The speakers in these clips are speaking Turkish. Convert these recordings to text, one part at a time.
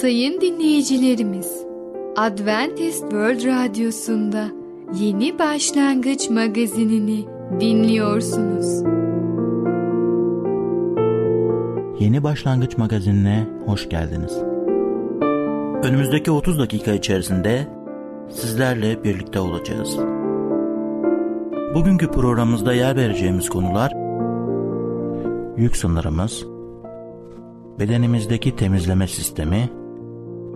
Sayın dinleyicilerimiz, Adventist World Radyosu'nda Yeni Başlangıç magazinini dinliyorsunuz. Yeni Başlangıç magazinine hoş geldiniz. Önümüzdeki 30 dakika içerisinde sizlerle birlikte olacağız. Bugünkü programımızda yer vereceğimiz konular yük sınırımız, bedenimizdeki temizleme sistemi,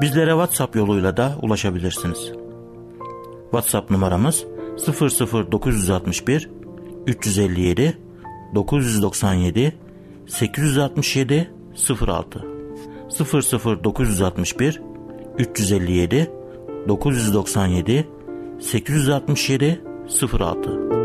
Bizlere WhatsApp yoluyla da ulaşabilirsiniz. WhatsApp numaramız 00961 357 997 867 06 00961 357 997 867 06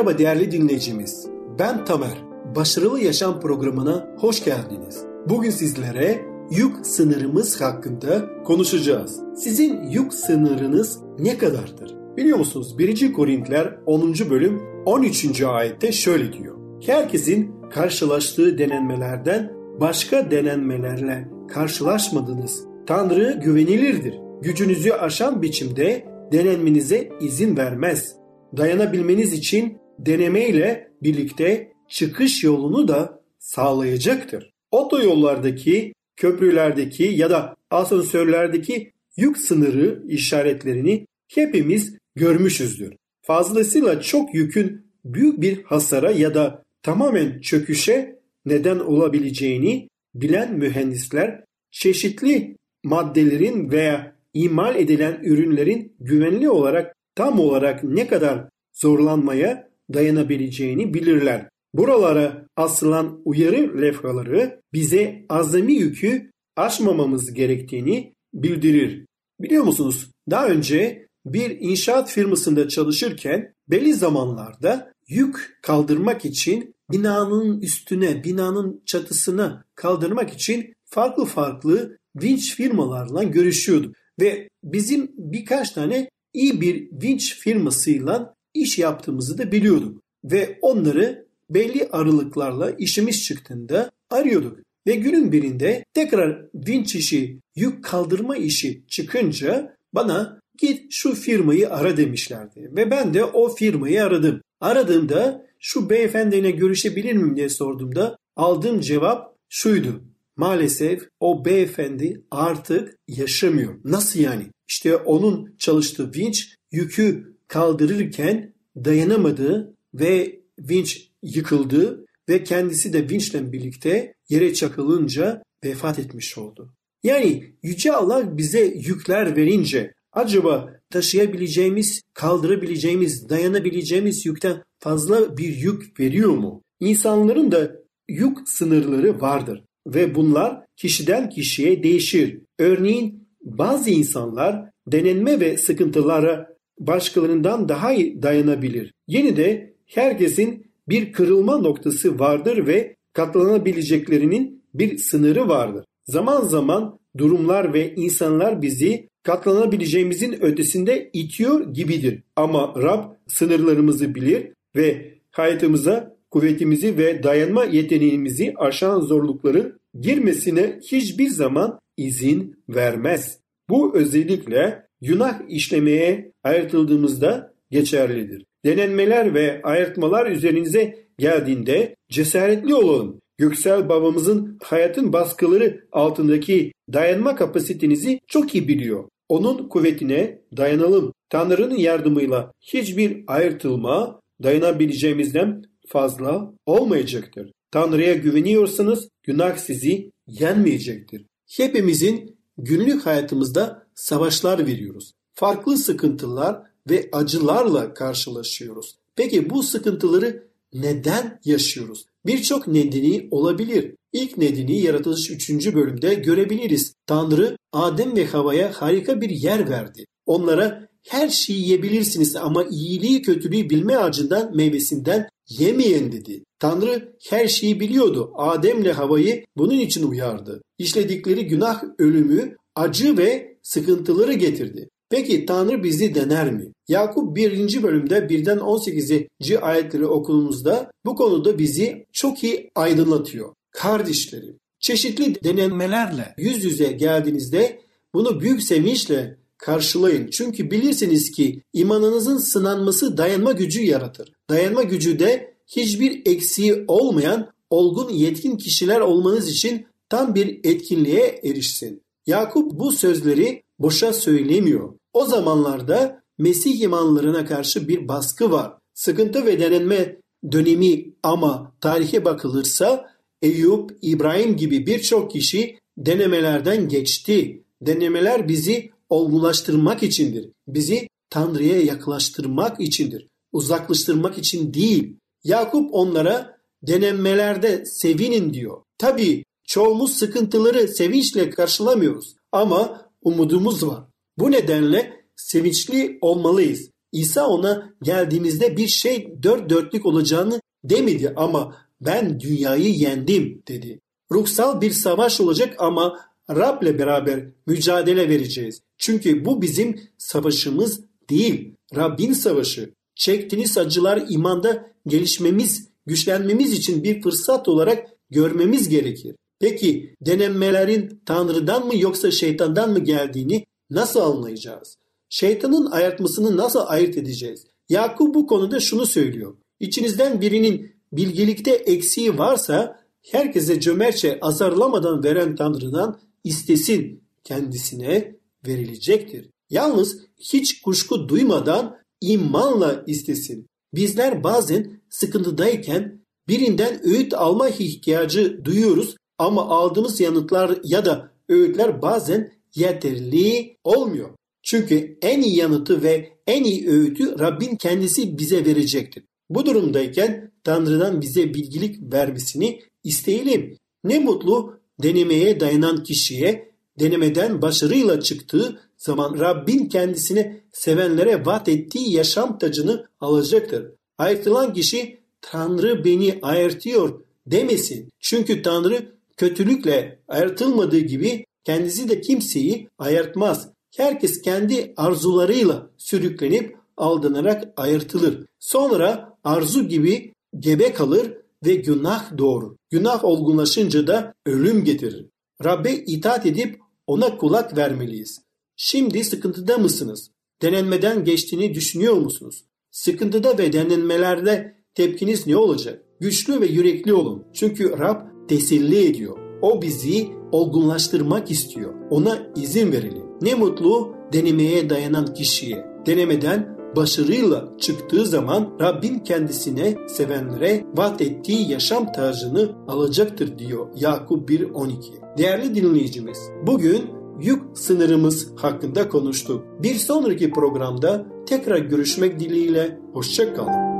Merhaba değerli dinleyicimiz. Ben Tamer. Başarılı Yaşam programına hoş geldiniz. Bugün sizlere yük sınırımız hakkında konuşacağız. Sizin yük sınırınız ne kadardır? Biliyor musunuz 1. Korintiler 10. bölüm 13. ayette şöyle diyor. Herkesin karşılaştığı denenmelerden başka denenmelerle karşılaşmadınız. Tanrı güvenilirdir. Gücünüzü aşan biçimde denenmenize izin vermez. Dayanabilmeniz için denemeyle birlikte çıkış yolunu da sağlayacaktır. Otoyollardaki, köprülerdeki ya da asansörlerdeki yük sınırı işaretlerini hepimiz görmüşüzdür. Fazlasıyla çok yükün büyük bir hasara ya da tamamen çöküşe neden olabileceğini bilen mühendisler çeşitli maddelerin veya imal edilen ürünlerin güvenli olarak tam olarak ne kadar zorlanmaya dayanabileceğini bilirler. Buralara asılan uyarı levhaları bize azami yükü aşmamamız gerektiğini bildirir. Biliyor musunuz? Daha önce bir inşaat firmasında çalışırken belli zamanlarda yük kaldırmak için binanın üstüne, binanın çatısına kaldırmak için farklı farklı vinç firmalarla görüşüyorduk. Ve bizim birkaç tane iyi bir vinç firmasıyla iş yaptığımızı da biliyorduk. Ve onları belli aralıklarla işimiz çıktığında arıyorduk. Ve günün birinde tekrar vinç işi, yük kaldırma işi çıkınca bana git şu firmayı ara demişlerdi. Ve ben de o firmayı aradım. Aradığımda şu beyefendiyle görüşebilir miyim diye sorduğumda aldığım cevap şuydu. Maalesef o beyefendi artık yaşamıyor. Nasıl yani? İşte onun çalıştığı vinç yükü kaldırırken dayanamadı ve vinç yıkıldı ve kendisi de vinçle birlikte yere çakılınca vefat etmiş oldu. Yani Yüce Allah bize yükler verince acaba taşıyabileceğimiz, kaldırabileceğimiz, dayanabileceğimiz yükten fazla bir yük veriyor mu? İnsanların da yük sınırları vardır ve bunlar kişiden kişiye değişir. Örneğin bazı insanlar denenme ve sıkıntılara başkalarından daha iyi dayanabilir. Yine de herkesin bir kırılma noktası vardır ve katlanabileceklerinin bir sınırı vardır. Zaman zaman durumlar ve insanlar bizi katlanabileceğimizin ötesinde itiyor gibidir. Ama Rab sınırlarımızı bilir ve hayatımıza kuvvetimizi ve dayanma yeteneğimizi aşan zorlukların girmesine hiçbir zaman izin vermez. Bu özellikle günah işlemeye ayrıldığımızda geçerlidir. Denenmeler ve ayırtmalar üzerinize geldiğinde cesaretli olalım. Göksel babamızın hayatın baskıları altındaki dayanma kapasitenizi çok iyi biliyor. Onun kuvvetine dayanalım. Tanrı'nın yardımıyla hiçbir ayırtılma dayanabileceğimizden fazla olmayacaktır. Tanrı'ya güveniyorsanız günah sizi yenmeyecektir. Hepimizin günlük hayatımızda savaşlar veriyoruz. Farklı sıkıntılar ve acılarla karşılaşıyoruz. Peki bu sıkıntıları neden yaşıyoruz? Birçok nedeni olabilir. İlk nedeni yaratılış 3. bölümde görebiliriz. Tanrı Adem ve Hava'ya harika bir yer verdi. Onlara her şeyi yiyebilirsiniz ama iyiliği kötülüğü bilme ağacından meyvesinden yemeyin dedi. Tanrı her şeyi biliyordu. Adem'le Hava'yı bunun için uyardı. İşledikleri günah ölümü, acı ve sıkıntıları getirdi. Peki Tanrı bizi dener mi? Yakup 1. bölümde 1'den 18. ayetleri okulumuzda bu konuda bizi çok iyi aydınlatıyor. Kardeşlerim, çeşitli denemelerle yüz yüze geldiğinizde bunu büyük sevinçle karşılayın. Çünkü bilirsiniz ki imanınızın sınanması dayanma gücü yaratır. Dayanma gücü de hiçbir eksiği olmayan olgun yetkin kişiler olmanız için tam bir etkinliğe erişsin. Yakup bu sözleri boşa söylemiyor. O zamanlarda Mesih imanlarına karşı bir baskı var. Sıkıntı ve denenme dönemi ama tarihe bakılırsa Eyüp, İbrahim gibi birçok kişi denemelerden geçti. Denemeler bizi olgulaştırmak içindir. Bizi Tanrı'ya yaklaştırmak içindir. Uzaklaştırmak için değil. Yakup onlara denemelerde sevinin diyor. Tabii çoğumuz sıkıntıları sevinçle karşılamıyoruz ama umudumuz var. Bu nedenle sevinçli olmalıyız. İsa ona geldiğimizde bir şey dört dörtlük olacağını demedi ama ben dünyayı yendim dedi. Ruhsal bir savaş olacak ama Rab'le beraber mücadele vereceğiz. Çünkü bu bizim savaşımız değil, Rabbin savaşı. Çektiğiniz acılar imanda gelişmemiz, güçlenmemiz için bir fırsat olarak görmemiz gerekir. Peki denemelerin Tanrı'dan mı yoksa şeytandan mı geldiğini nasıl anlayacağız? Şeytanın ayartmasını nasıl ayırt edeceğiz? Yakup bu konuda şunu söylüyor. İçinizden birinin bilgelikte eksiği varsa herkese cömertçe azarlamadan veren Tanrı'dan istesin kendisine verilecektir. Yalnız hiç kuşku duymadan imanla istesin. Bizler bazen sıkıntıdayken birinden öğüt alma ihtiyacı duyuyoruz ama aldığımız yanıtlar ya da öğütler bazen yeterli olmuyor. Çünkü en iyi yanıtı ve en iyi öğütü Rabbin kendisi bize verecektir. Bu durumdayken Tanrı'dan bize bilgilik vermesini isteyelim. Ne mutlu denemeye dayanan kişiye denemeden başarıyla çıktığı zaman Rabbin kendisine sevenlere vaat ettiği yaşam tacını alacaktır. Ayrıtılan kişi Tanrı beni ayırtıyor demesin. Çünkü Tanrı kötülükle ayırtılmadığı gibi kendisi de kimseyi ayırtmaz. Herkes kendi arzularıyla sürüklenip aldanarak ayırtılır. Sonra arzu gibi gebe kalır ve günah doğurur. Günah olgunlaşınca da ölüm getirir. Rabbe itaat edip ona kulak vermeliyiz. Şimdi sıkıntıda mısınız? Denenmeden geçtiğini düşünüyor musunuz? Sıkıntıda ve denenmelerde tepkiniz ne olacak? Güçlü ve yürekli olun. Çünkü Rab teselli ediyor. O bizi olgunlaştırmak istiyor. Ona izin verelim. Ne mutlu denemeye dayanan kişiye. Denemeden başarıyla çıktığı zaman Rabbim kendisine sevenlere vaat ettiği yaşam tarzını alacaktır diyor Yakup 1.12. Değerli dinleyicimiz, bugün yük sınırımız hakkında konuştuk. Bir sonraki programda tekrar görüşmek dileğiyle hoşçakalın.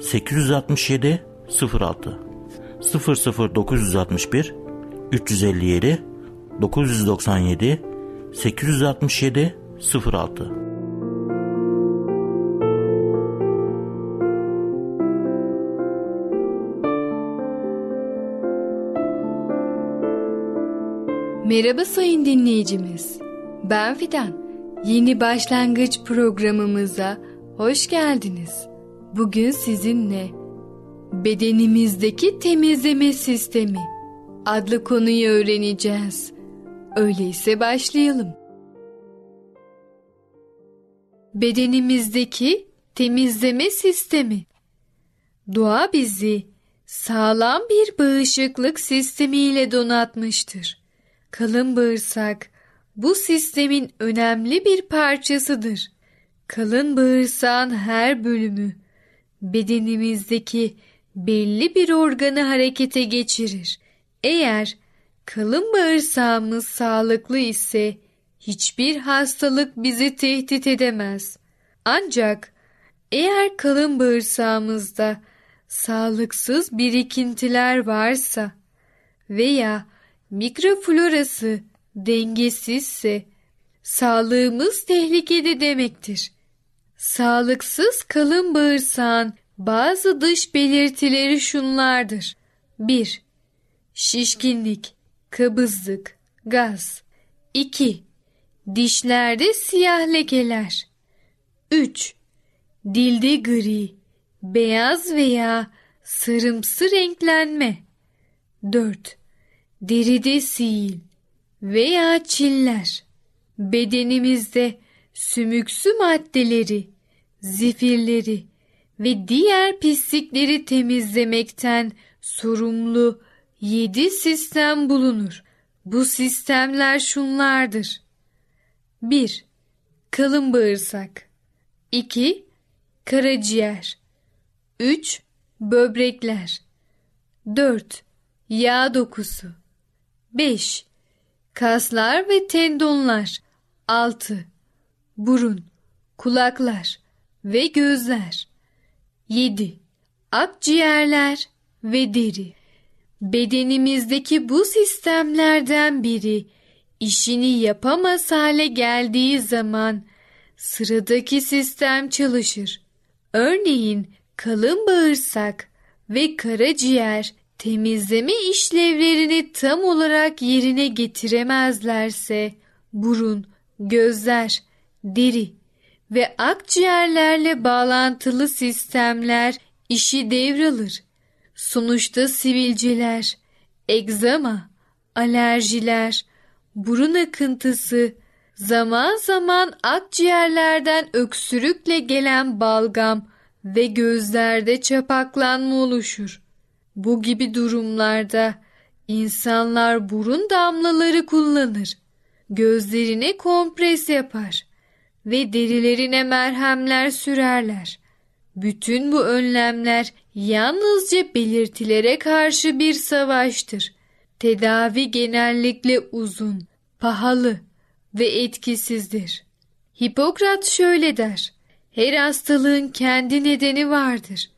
867 06 00961 357 997 867 06 Merhaba sayın dinleyicimiz. Ben Fidan. Yeni başlangıç programımıza hoş geldiniz. Bugün sizinle bedenimizdeki temizleme sistemi adlı konuyu öğreneceğiz. Öyleyse başlayalım. Bedenimizdeki temizleme sistemi. Doğa bizi sağlam bir bağışıklık sistemiyle donatmıştır. Kalın bağırsak bu sistemin önemli bir parçasıdır. Kalın bağırsağın her bölümü bedenimizdeki belli bir organı harekete geçirir. Eğer kalın bağırsağımız sağlıklı ise hiçbir hastalık bizi tehdit edemez. Ancak eğer kalın bağırsağımızda sağlıksız birikintiler varsa veya mikroflorası dengesizse sağlığımız tehlikede demektir. Sağlıksız kalın bağırsağın bazı dış belirtileri şunlardır. 1. Şişkinlik, kabızlık, gaz. 2. Dişlerde siyah lekeler. 3. Dilde gri, beyaz veya sarımsı renklenme. 4. Deride sil veya çiller. Bedenimizde sümüksü maddeleri, zifirleri ve diğer pislikleri temizlemekten sorumlu yedi sistem bulunur. Bu sistemler şunlardır. 1. Kalın bağırsak 2. Karaciğer 3. Böbrekler 4. Yağ dokusu 5. Kaslar ve tendonlar 6. Burun, kulaklar ve gözler 7. Akciğerler ve deri Bedenimizdeki bu sistemlerden biri işini yapamaz hale geldiği zaman sıradaki sistem çalışır. Örneğin kalın bağırsak ve karaciğer temizleme işlevlerini tam olarak yerine getiremezlerse burun, gözler, deri ve akciğerlerle bağlantılı sistemler işi devralır. Sonuçta sivilceler, egzama, alerjiler, burun akıntısı, zaman zaman akciğerlerden öksürükle gelen balgam ve gözlerde çapaklanma oluşur. Bu gibi durumlarda insanlar burun damlaları kullanır. Gözlerine kompres yapar ve derilerine merhemler sürerler. Bütün bu önlemler yalnızca belirtilere karşı bir savaştır. Tedavi genellikle uzun, pahalı ve etkisizdir. Hipokrat şöyle der. Her hastalığın kendi nedeni vardır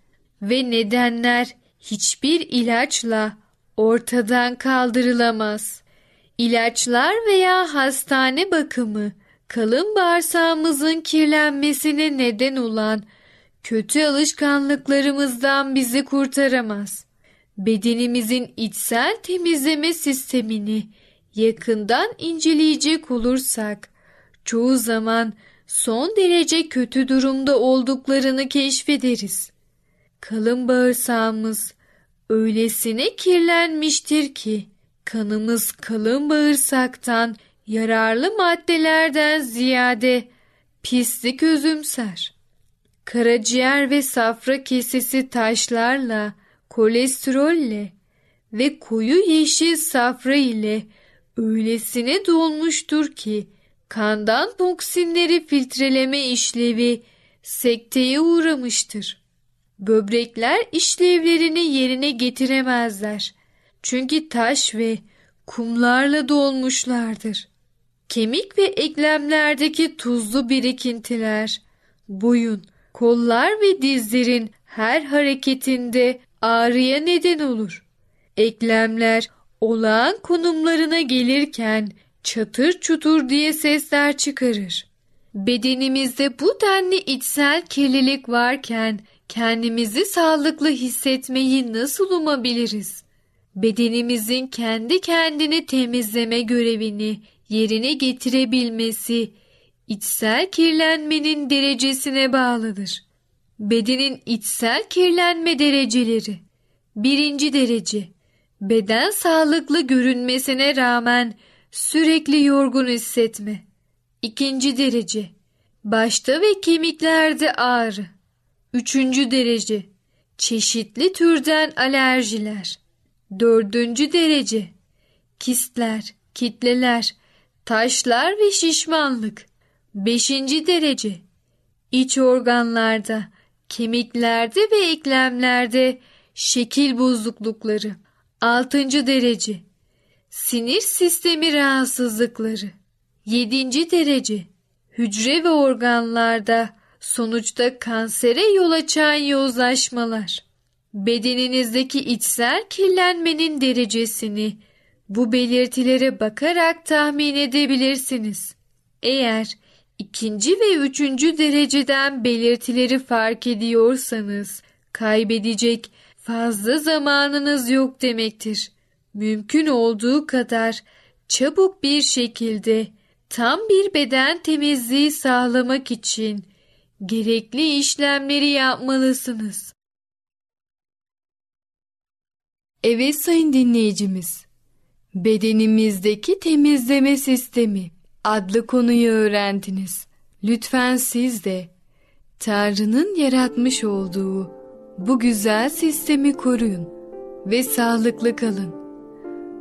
ve nedenler hiçbir ilaçla ortadan kaldırılamaz. İlaçlar veya hastane bakımı kalın bağırsağımızın kirlenmesine neden olan kötü alışkanlıklarımızdan bizi kurtaramaz. Bedenimizin içsel temizleme sistemini yakından inceleyecek olursak çoğu zaman son derece kötü durumda olduklarını keşfederiz. Kalın bağırsağımız öylesine kirlenmiştir ki kanımız kalın bağırsaktan yararlı maddelerden ziyade pislik özümser. Karaciğer ve safra kesesi taşlarla, kolesterolle ve koyu yeşil safra ile öylesine dolmuştur ki kandan toksinleri filtreleme işlevi sekteye uğramıştır. Böbrekler işlevlerini yerine getiremezler. Çünkü taş ve kumlarla dolmuşlardır. Kemik ve eklemlerdeki tuzlu birikintiler, boyun, kollar ve dizlerin her hareketinde ağrıya neden olur. Eklemler olağan konumlarına gelirken çatır çutur diye sesler çıkarır. Bedenimizde bu denli içsel kirlilik varken kendimizi sağlıklı hissetmeyi nasıl umabiliriz? Bedenimizin kendi kendini temizleme görevini yerine getirebilmesi içsel kirlenmenin derecesine bağlıdır. Bedenin içsel kirlenme dereceleri Birinci derece Beden sağlıklı görünmesine rağmen sürekli yorgun hissetme. İkinci derece, başta ve kemiklerde ağrı. Üçüncü derece, çeşitli türden alerjiler. Dördüncü derece, kistler, kitleler, taşlar ve şişmanlık. Beşinci derece, iç organlarda, kemiklerde ve eklemlerde şekil bozuklukları. Altıncı derece, sinir sistemi rahatsızlıkları. Yedinci derece, hücre ve organlarda sonuçta kansere yol açan yozlaşmalar. Bedeninizdeki içsel kirlenmenin derecesini bu belirtilere bakarak tahmin edebilirsiniz. Eğer ikinci ve üçüncü dereceden belirtileri fark ediyorsanız kaybedecek fazla zamanınız yok demektir. Mümkün olduğu kadar çabuk bir şekilde tam bir beden temizliği sağlamak için gerekli işlemleri yapmalısınız. Evet sayın dinleyicimiz. Bedenimizdeki temizleme sistemi adlı konuyu öğrendiniz. Lütfen siz de Tanrı'nın yaratmış olduğu bu güzel sistemi koruyun ve sağlıklı kalın.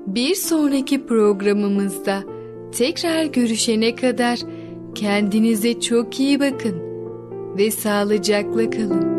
Bir sonraki programımızda tekrar görüşene kadar kendinize çok iyi bakın ve sağlıcakla kalın.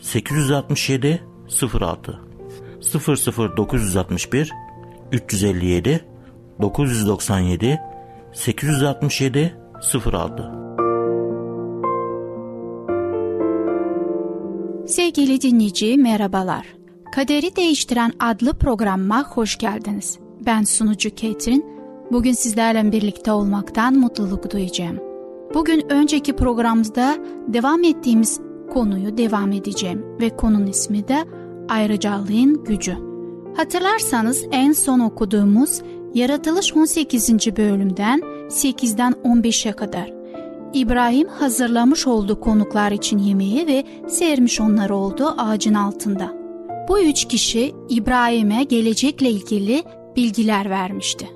867 06 00961 357 997 867 06 Sevgili dinleyici merhabalar. Kaderi Değiştiren adlı programıma hoş geldiniz. Ben sunucu Ketrin. Bugün sizlerle birlikte olmaktan mutluluk duyacağım. Bugün önceki programımızda devam ettiğimiz konuyu devam edeceğim ve konunun ismi de ayrıcalığın gücü. Hatırlarsanız en son okuduğumuz Yaratılış 18. bölümden 8'den 15'e kadar İbrahim hazırlamış olduğu konuklar için yemeği ve sermiş onları olduğu ağacın altında. Bu üç kişi İbrahim'e gelecekle ilgili bilgiler vermişti.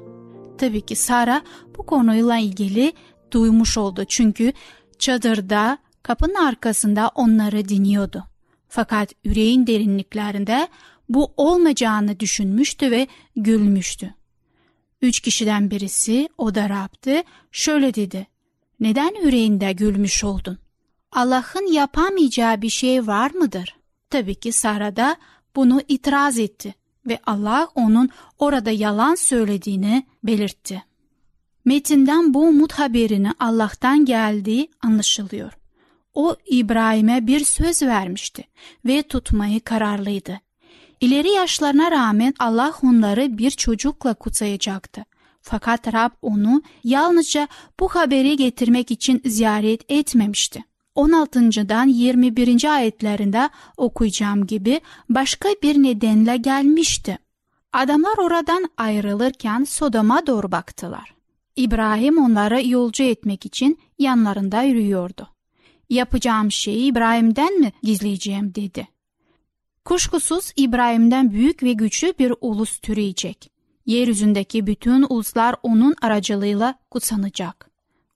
Tabii ki Sara bu konuyla ilgili duymuş oldu çünkü çadırda kapının arkasında onları dinliyordu. Fakat yüreğin derinliklerinde bu olmayacağını düşünmüştü ve gülmüştü. Üç kişiden birisi o da Rab'dı şöyle dedi. Neden yüreğinde gülmüş oldun? Allah'ın yapamayacağı bir şey var mıdır? Tabii ki Sara da bunu itiraz etti ve Allah onun orada yalan söylediğini belirtti. Metinden bu umut haberini Allah'tan geldiği anlaşılıyor. O İbrahim'e bir söz vermişti ve tutmayı kararlıydı. İleri yaşlarına rağmen Allah onları bir çocukla kutsayacaktı. Fakat Rab onu yalnızca bu haberi getirmek için ziyaret etmemişti. 16.dan 21. ayetlerinde okuyacağım gibi başka bir nedenle gelmişti. Adamlar oradan ayrılırken Sodom'a doğru baktılar. İbrahim onları yolcu etmek için yanlarında yürüyordu. Yapacağım şeyi İbrahim'den mi gizleyeceğim dedi. Kuşkusuz İbrahim'den büyük ve güçlü bir ulus türeyecek. Yeryüzündeki bütün uluslar onun aracılığıyla kutsanacak.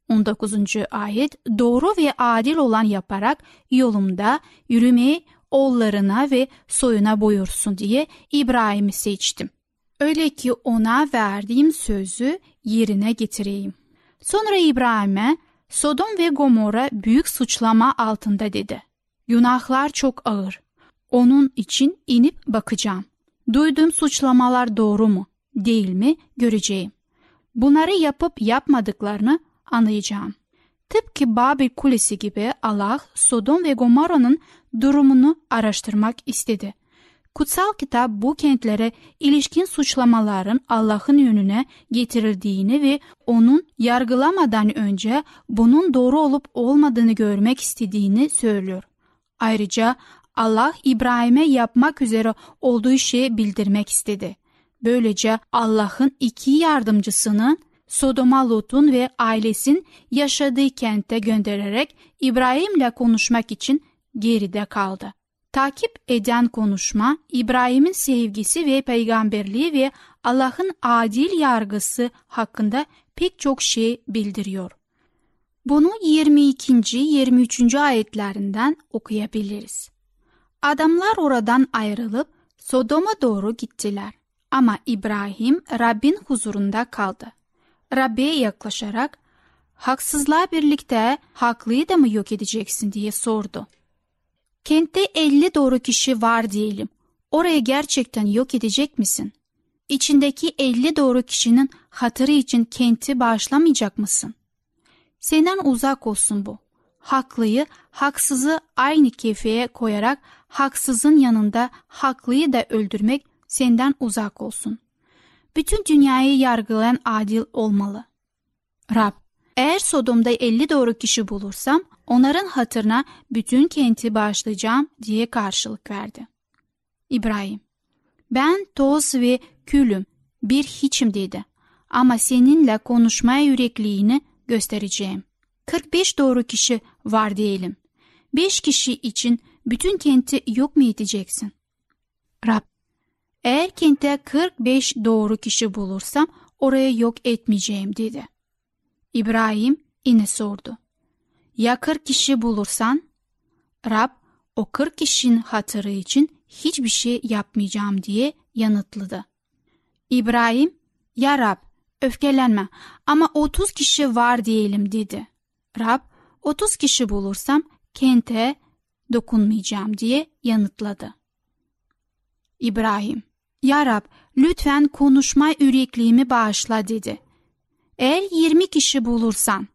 19. ayet doğru ve adil olan yaparak yolumda yürümeyi oğullarına ve soyuna buyursun diye İbrahim'i seçtim. Öyle ki ona verdiğim sözü yerine getireyim. Sonra İbrahim'e Sodom ve Gomorra büyük suçlama altında dedi. Günahlar çok ağır. Onun için inip bakacağım. Duyduğum suçlamalar doğru mu, değil mi göreceğim. Bunları yapıp yapmadıklarını anlayacağım. Tıpkı Babil Kulesi gibi Allah Sodom ve Gomorra'nın durumunu araştırmak istedi. Kutsal kitap bu kentlere ilişkin suçlamaların Allah'ın yönüne getirildiğini ve onun yargılamadan önce bunun doğru olup olmadığını görmek istediğini söylüyor. Ayrıca Allah İbrahim'e yapmak üzere olduğu şeyi bildirmek istedi. Böylece Allah'ın iki yardımcısını Sodoma Lut'un ve ailesin yaşadığı kente göndererek İbrahim'le konuşmak için geride kaldı. Takip eden konuşma İbrahim'in sevgisi ve peygamberliği ve Allah'ın adil yargısı hakkında pek çok şey bildiriyor. Bunu 22. 23. ayetlerinden okuyabiliriz. Adamlar oradan ayrılıp Sodom'a doğru gittiler. Ama İbrahim Rabbin huzurunda kaldı. Rabbi'ye yaklaşarak haksızlığa birlikte haklıyı da mı yok edeceksin diye sordu. Kentte 50 doğru kişi var diyelim. Oraya gerçekten yok edecek misin? İçindeki 50 doğru kişinin hatırı için kenti bağışlamayacak mısın? Senden uzak olsun bu. Haklıyı, haksızı aynı kefeye koyarak haksızın yanında haklıyı da öldürmek senden uzak olsun. Bütün dünyayı yargılayan adil olmalı. Rab, eğer Sodom'da 50 doğru kişi bulursam onların hatırına bütün kenti bağışlayacağım diye karşılık verdi. İbrahim, ben toz ve külüm, bir hiçim dedi. Ama seninle konuşmaya yürekliğini göstereceğim. 45 doğru kişi var diyelim. 5 kişi için bütün kenti yok mu edeceksin? Rab, eğer kente 45 doğru kişi bulursam oraya yok etmeyeceğim dedi. İbrahim yine sordu. Ya 40 kişi bulursan? Rab o 40 kişinin hatırı için hiçbir şey yapmayacağım diye yanıtladı. İbrahim, ya Rab öfkelenme ama 30 kişi var diyelim dedi. Rab 30 kişi bulursam kente dokunmayacağım diye yanıtladı. İbrahim, Ya Rab lütfen konuşma yürekliğimi bağışla dedi. Eğer 20 kişi bulursan,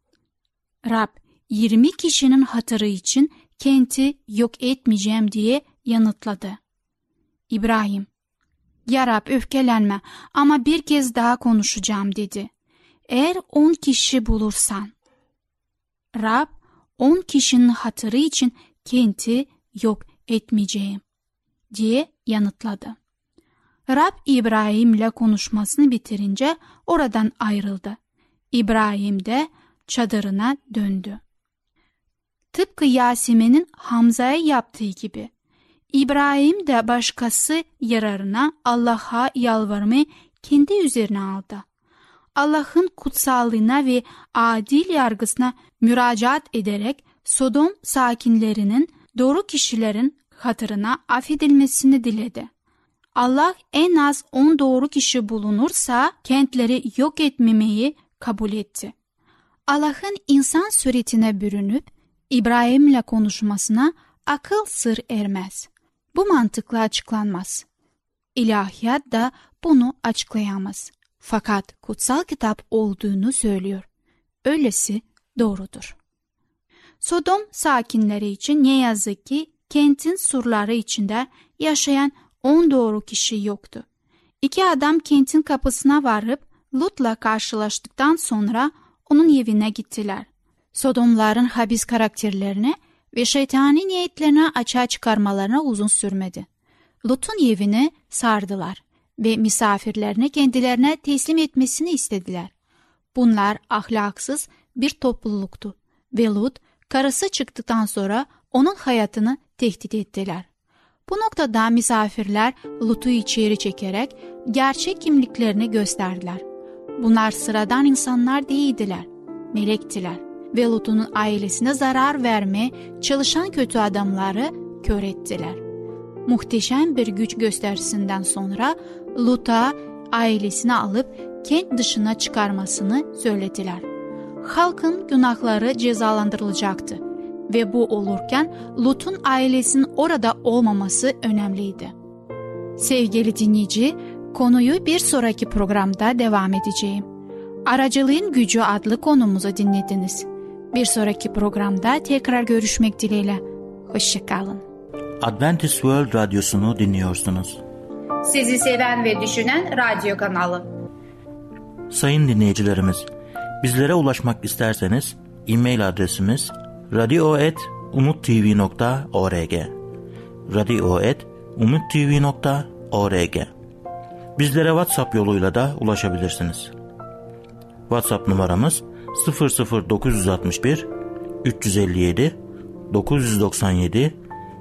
Rab 20 kişinin hatırı için kenti yok etmeyeceğim diye yanıtladı. İbrahim, Ya Rab öfkelenme ama bir kez daha konuşacağım dedi. Eğer 10 kişi bulursan, Rab 10 kişinin hatırı için kenti yok etmeyeceğim diye yanıtladı. Rab İbrahim'le konuşmasını bitirince oradan ayrıldı. İbrahim de çadırına döndü. Tıpkı Yasemin'in Hamza'ya yaptığı gibi İbrahim de başkası yararına Allah'a yalvarmayı kendi üzerine aldı. Allah'ın kutsallığına ve adil yargısına müracaat ederek Sodom sakinlerinin doğru kişilerin hatırına affedilmesini diledi. Allah en az on doğru kişi bulunursa kentleri yok etmemeyi kabul etti. Allah'ın insan suretine bürünüp İbrahim'le konuşmasına akıl sır ermez. Bu mantıkla açıklanmaz. İlahiyat da bunu açıklayamaz. Fakat kutsal kitap olduğunu söylüyor. Öylesi doğrudur. Sodom sakinleri için ne yazık ki kentin surları içinde yaşayan on doğru kişi yoktu. İki adam kentin kapısına varıp Lut'la karşılaştıktan sonra onun evine gittiler. Sodomların habis karakterlerini ve şeytani niyetlerini açığa çıkarmalarına uzun sürmedi. Lut'un evini sardılar ve misafirlerini kendilerine teslim etmesini istediler. Bunlar ahlaksız bir topluluktu ve Lut karısı çıktıktan sonra onun hayatını tehdit ettiler. Bu noktada misafirler Lut'u içeri çekerek gerçek kimliklerini gösterdiler. Bunlar sıradan insanlar değildiler, melektiler ve Lut'un ailesine zarar verme çalışan kötü adamları kör ettiler. Muhteşem bir güç gösterisinden sonra Lut'a ailesini alıp kent dışına çıkarmasını söylediler. Halkın günahları cezalandırılacaktı ve bu olurken Lut'un ailesinin orada olmaması önemliydi. Sevgili dinleyici, konuyu bir sonraki programda devam edeceğim. Aracılığın Gücü adlı konumuzu dinlediniz. Bir sonraki programda tekrar görüşmek dileğiyle. Hoşçakalın. Adventist World Radyosu'nu dinliyorsunuz. Sizi seven ve düşünen radyo kanalı. Sayın dinleyicilerimiz, bizlere ulaşmak isterseniz e-mail adresimiz radio.umutv.org radio.umutv.org Bizlere WhatsApp yoluyla da ulaşabilirsiniz. WhatsApp numaramız 00961 357 997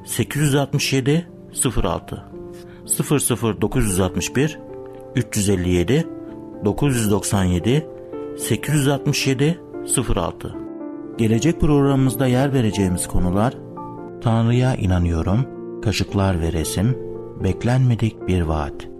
867 06 00961 357 997 867 06 Gelecek programımızda yer vereceğimiz konular Tanrı'ya inanıyorum, kaşıklar ve resim, beklenmedik bir vaat.